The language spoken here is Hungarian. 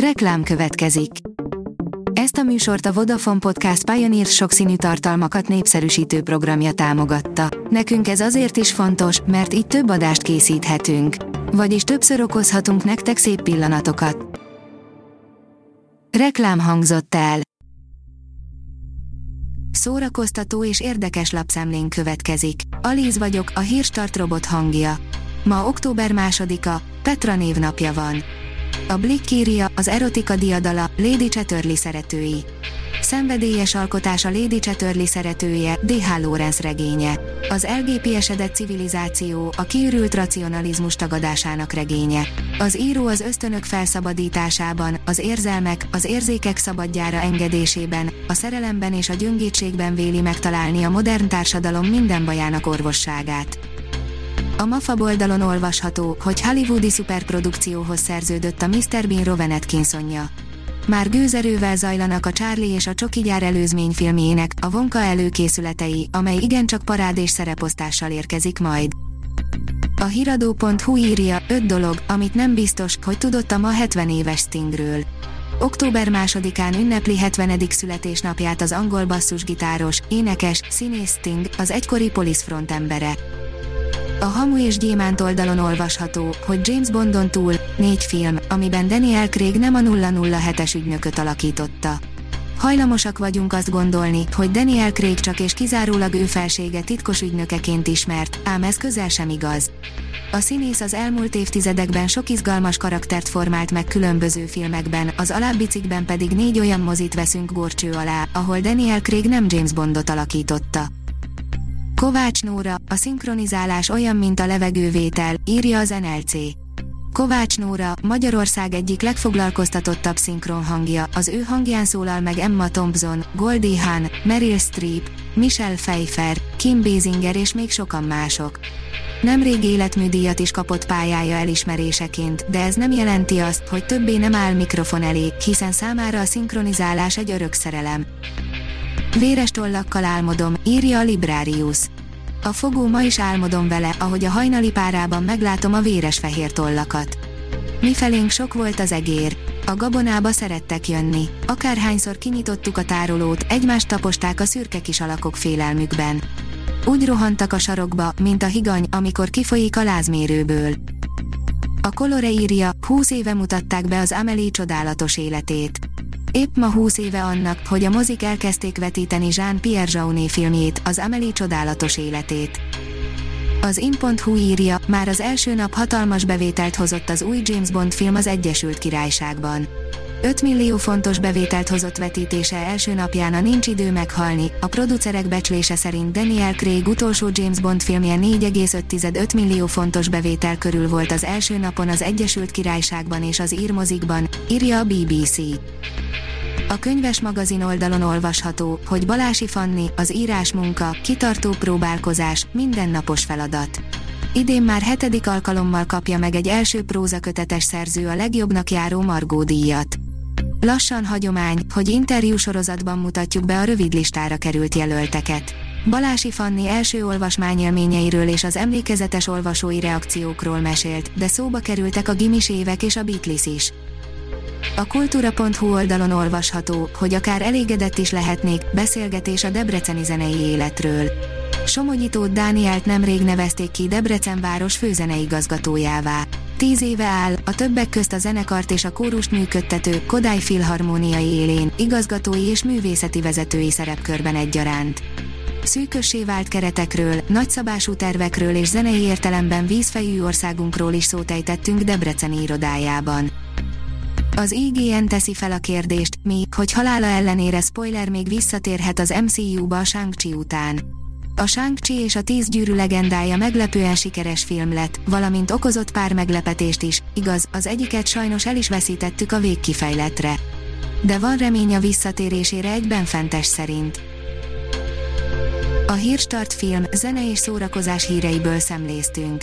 Reklám következik. Ezt a műsort a Vodafone Podcast Pioneer sokszínű tartalmakat népszerűsítő programja támogatta. Nekünk ez azért is fontos, mert így több adást készíthetünk. Vagyis többször okozhatunk nektek szép pillanatokat. Reklám hangzott el. Szórakoztató és érdekes lapszemlén következik. Alíz vagyok, a hírstart robot hangja. Ma október másodika, Petra névnapja van. A Blick írja, az erotika diadala, Lady Chatterley szeretői. Szenvedélyes alkotás a Lady Chatterley szeretője, D.H. Lawrence regénye. Az LGP-esedett civilizáció, a kiürült racionalizmus tagadásának regénye. Az író az ösztönök felszabadításában, az érzelmek, az érzékek szabadjára engedésében, a szerelemben és a gyöngétségben véli megtalálni a modern társadalom minden bajának orvosságát. A MAFA oldalon olvasható, hogy hollywoodi szuperprodukcióhoz szerződött a Mr. Bean Rowan Atkinsonja. Már gőzerővel zajlanak a Charlie és a Csoki gyár előzményfilmjének, a Vonka előkészületei, amely igencsak parád és szereposztással érkezik majd. A hiradó.hu írja, 5 dolog, amit nem biztos, hogy tudott a ma 70 éves Stingről. Október másodikán ünnepli 70. születésnapját az angol basszusgitáros, énekes, színész Sting, az egykori Police Front embere. A Hamu és Gyémánt oldalon olvasható, hogy James Bondon túl, négy film, amiben Daniel Craig nem a 007-es ügynököt alakította. Hajlamosak vagyunk azt gondolni, hogy Daniel Craig csak és kizárólag ő felsége titkos ügynökeként ismert, ám ez közel sem igaz. A színész az elmúlt évtizedekben sok izgalmas karaktert formált meg különböző filmekben, az alábbi cikkben pedig négy olyan mozit veszünk gorcső alá, ahol Daniel Craig nem James Bondot alakította. Kovács Nóra, a szinkronizálás olyan, mint a levegővétel, írja az NLC. Kovács Nóra, Magyarország egyik legfoglalkoztatottabb szinkronhangja, az ő hangján szólal meg Emma Thompson, Goldie Hawn, Meryl Streep, Michelle Pfeiffer, Kim Basinger és még sokan mások. Nemrég életműdíjat is kapott pályája elismeréseként, de ez nem jelenti azt, hogy többé nem áll mikrofon elé, hiszen számára a szinkronizálás egy örök szerelem. Véres tollakkal álmodom, írja a Librarius. A fogó ma is álmodom vele, ahogy a hajnali párában meglátom a véres fehér tollakat. Mifelénk sok volt az egér. A gabonába szerettek jönni. Akárhányszor kinyitottuk a tárolót, egymást taposták a szürke kis alakok félelmükben. Úgy rohantak a sarokba, mint a higany, amikor kifolyik a lázmérőből. A Colore írja, 20 éve mutatták be az Amelie csodálatos életét. Épp ma 20 éve annak, hogy a mozik elkezdték vetíteni Jean-Pierre Jaunet filmjét, az Amelie csodálatos életét. Az in.hu írja, már az első nap hatalmas bevételt hozott az új James Bond film az Egyesült Királyságban. 5 millió fontos bevételt hozott vetítése első napján a Nincs idő meghalni, a producerek becslése szerint Daniel Craig utolsó James Bond filmje 4,5 millió fontos bevétel körül volt az első napon az Egyesült Királyságban és az írmozikban, írja a BBC. A könyves magazin oldalon olvasható, hogy Balási Fanni, az írásmunka, kitartó próbálkozás, mindennapos feladat. Idén már hetedik alkalommal kapja meg egy első prózakötetes szerző a legjobbnak járó Margó díjat. Lassan hagyomány, hogy interjú sorozatban mutatjuk be a rövid listára került jelölteket. Balási Fanni első olvasmányélményeiről és az emlékezetes olvasói reakciókról mesélt, de szóba kerültek a gimis évek és a Beatles is. A kultúra.hu oldalon olvasható, hogy akár elégedett is lehetnék, beszélgetés a debreceni zenei életről. Somogyitó Dánielt nemrég nevezték ki Debrecen város főzeneigazgatójává. Tíz éve áll, a többek közt a zenekart és a kórust működtető Kodály Filharmóniai élén, igazgatói és művészeti vezetői szerepkörben egyaránt. Szűkössé vált keretekről, nagyszabású tervekről és zenei értelemben vízfejű országunkról is szótejtettünk Debreceni irodájában. Az IGN teszi fel a kérdést, mi, hogy halála ellenére spoiler még visszatérhet az MCU-ba a shang után. A shang és a Tíz gyűrű legendája meglepően sikeres film lett, valamint okozott pár meglepetést is, igaz, az egyiket sajnos el is veszítettük a végkifejletre. De van remény a visszatérésére egy benfentes szerint. A Hírstart film, zene és szórakozás híreiből szemléztünk.